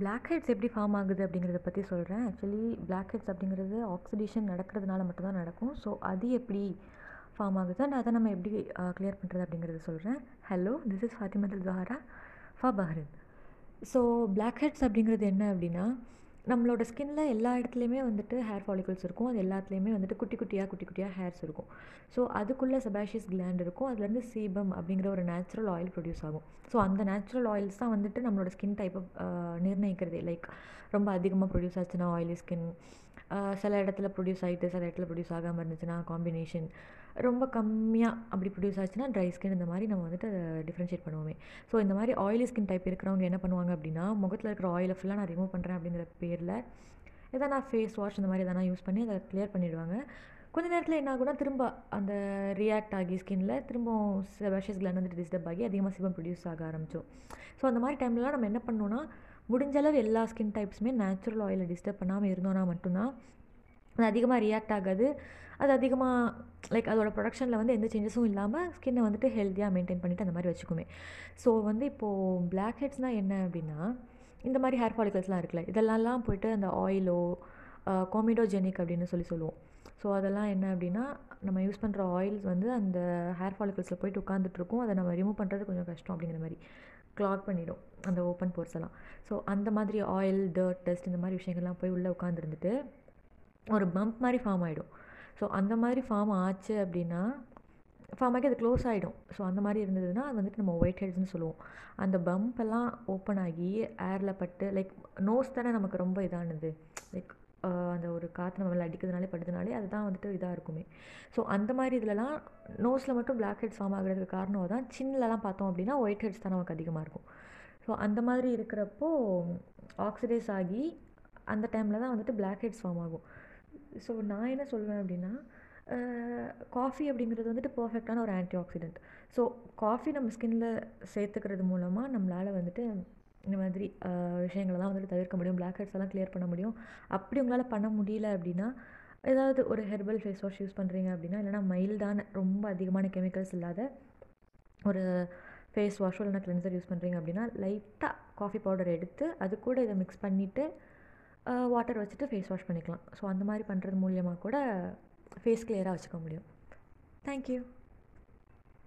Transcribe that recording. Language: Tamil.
பிளாக் ஹெட்ஸ் எப்படி ஃபார்ம் ஆகுது அப்படிங்கிறத பற்றி சொல்கிறேன் ஆக்சுவலி பிளாக் ஹெட்ஸ் அப்படிங்கிறது ஆக்சிடேஷன் நடக்கிறதுனால மட்டும்தான் நடக்கும். ஸோ அது எப்படி ஃபார்ம் ஆகுது? அண்ட் அதை நம்ம எப்படி கிளியர் பண்ணுறது அப்படிங்கிறத சொல்கிறேன் ஹலோ திஸ் இஸ் ஃபாத்திமத்துல் ஜஹரா ஃபா பஹ்ரின் ஸோ பிளாக் ஹெட்ஸ் அப்படிங்கிறது என்ன அப்படின்னா நம்மளோட ஸ்கின்ல எல்லா இடத்துலையுமே வந்துட்டு ஹேர் ஃபாலிகல்ஸ் இருக்கும். அது எல்லாத்துலேயுமே வந்துட்டு குட்டி குட்டியாக குட்டி குட்டியாக ஹேர்ஸ் இருக்கும். ஸோ அதுக்குள்ளே செபாஷியஸ் கிளாண்ட் இருக்கும். அதுலேருந்து சீபம் அப்படிங்கிற ஒரு நேச்சுரல் ஆயில் ப்ரொடியூஸ் ஆகும். ஸோ அந்த நேச்சுரல் ஆயில்ஸ் தான் வந்துட்டு நம்மளோட ஸ்கின் டைப்பை நிர்ணயிக்கிறது. லைக் ரொம்ப அதிகமாக ப்ரொடியூஸ் ஆச்சுன்னா ஆயிலி ஸ்கின் சில இடத்துல ப்ரொடியூஸ் ஆகிட்டு சில இடத்துல ப்ரொடியூஸ் ஆகாமல் இருந்துச்சுன்னா காம்பினேஷன் ரொம்ப கம்மியாக அப்படி ப்ரொடியூஸ் ஆச்சுன்னா ட்ரை ஸ்கின் இந்த மாதிரி நம்ம வந்துட்டு அதை டிஃப்ரென்ஷியேட் பண்ணுவோமே. ஸோ இந்த மாதிரி ஆயிலி ஸ்கின் டைப் இருக்கிறவங்க என்ன பண்ணுவாங்க அப்படின்னா முகத்தில் இருக்கிற ஆயிலை ஃபுல்லாக நான் ரிமூவ் பண்ணுறேன் அப்படிங்கிற பேரில் எதனா ஃபேஸ் வாஷ் இந்த மாதிரி எதனா யூஸ் பண்ணி அதை கிளியர் பண்ணிவிடுவாங்க கொஞ்ச நேரத்தில் என்ன ஆகும்னா திரும்ப அந்த ரியாக்ட் ஆகி ஸ்கின்ல திரும்பவும் சில பேஷஸ்கில் வந்துட்டு டிஸ்டர்ப் ஆகி அதிகமாக சிவம் ப்ரொடியூஸ் ஆக ஆரம்பிச்சோம் ஸோ அந்த மாதிரி டைம்லலாம் நம்ம என்ன பண்ணோன்னா முடிஞ்ச அளவு எல்லா ஸ்கின் டைப்ஸுமே நேச்சுரல் ஆயிலை டிஸ்டர்ப் பண்ணாமல் இருந்தோன்னா மட்டும்தான் அது அதிகமாக ரியாக்ட் ஆகாது. அது அதிகமாக லைக் அதோட ப்ரொடக்ஷனில் வந்து எந்த சேஞ்சஸும் இல்லாமல் ஸ்கின்னை வந்துட்டு ஹெல்த்தியாக மெயின்டைன் பண்ணிவிட்டு அந்த மாதிரி வச்சுக்குமே. ஸோ வந்து இப்போது பிளாக் ஹெட்ஸ்னால் என்ன அப்படின்னா இந்த மாதிரி ஹேர் ஃபாலிகல்ஸ்லாம் இருக்குல்ல இதெல்லாம்லாம் போயிட்டு அந்த ஆயிலோ கோமிடோஜெனிக் அப்படின்னு சொல்லி சொல்லுவோம். ஸோ அதெல்லாம் என்ன அப்படின்னா நம்ம யூஸ் பண்ணுற ஆயில்ஸ் வந்து அந்த ஹேர் ஃபாலிக்கல்ஸில் போயிட்டு உட்காந்துட்ருக்கும் அதை நம்ம ரிமூவ் பண்ணுறது கொஞ்சம் கஷ்டம் அப்படிங்கிற மாதிரி. கிளாக் பண்ணிடும் அந்த ஓப்பன் போர்ஸ் எல்லாம். ஸோ அந்த மாதிரி ஆயில் டர்ட் டஸ்ட் இந்த மாதிரி விஷயங்கள்லாம் போய் உள்ளே உட்காந்துருந்துட்டு ஒரு பம்ப் மாதிரி ஃபார்ம் ஆகிடும் ஸோ அந்த மாதிரி ஃபார்ம் ஆச்சு அப்படின்னா ஃபார்ம் ஆகி அது க்ளோஸ் ஆகிடும் ஸோ அந்த மாதிரி இருந்ததுன்னா அது வந்துட்டு நம்ம ஒயிட் ஹெட்ஸ்னு சொல்லுவோம். அந்த பம்ப் எல்லாம் ஓப்பன் ஆகி ஏரில் பட்டு லைக் நோஸ் தானே நமக்கு ரொம்ப இதானது? லைக் அந்த ஒரு காற்று நம்ம மேலே அடிக்கிறதுனாலே படுதுனாலே அதுதான் வந்துட்டு இதாக இருக்குமே. ஸோ அந்த மாதிரி இதிலலாம் நோஸில் மட்டும் பிளாக் ஹெட்ஸ் ஃபார்ம் ஆகிறதுக்கு காரணம் தான் சின்னலலாம் பார்த்தோம் அப்படின்னா ஒயிட் ஹெட்ஸ் தான் நமக்கு அதிகமாக இருக்கும். ஸோ அந்த மாதிரி இருக்கிறப்போ ஆக்சிடைஸ் ஆகி அந்த டைமில் தான் வந்துட்டு பிளாக் ஹெட்ஸ் ஃபார்ம் ஆகும். ஸோ நான் என்ன சொல்லுவேன் அப்படின்னா காஃபி அப்படிங்கிறது வந்துட்டு பர்ஃபெக்டான ஒரு ஆன்டி ஆக்சிடெண்ட் ஸோ காஃபி நம்ம ஸ்கின்னில் சேர்த்துக்கிறது மூலமாக நம்மளால் வந்துட்டு இந்த மாதிரி விஷயங்களெல்லாம் வந்துட்டு தவிர்க்க முடியும். பிளாக் ஹெட்ஸ் எல்லாம் கிளியர் பண்ண முடியும். அப்படி உங்களால் பண்ண முடியல அப்படின்னா ஏதாவது ஒரு ஹெர்பல் ஃபேஸ் வாஷ் யூஸ் பண்ணுறீங்க அப்படின்னா இல்லைனா மைல்டான ரொம்ப அதிகமான கெமிக்கல்ஸ் இல்லாத ஒரு ஃபேஸ் வாஷோ இல்லைனா கிளென்சர் யூஸ் பண்ணுறீங்க அப்படின்னா லைட்டாக காஃபி பவுடர் எடுத்து அது கூட இதை மிக்ஸ் பண்ணிவிட்டு வாட்டர் வச்சுட்டு ஃபேஸ் வாஷ் பண்ணிக்கலாம். ஸோ அந்த மாதிரி பண்ணுறது மூலியமாக கூட ஃபேஸ் கிளியராக வச்சுக்க முடியும். தேங்க்யூ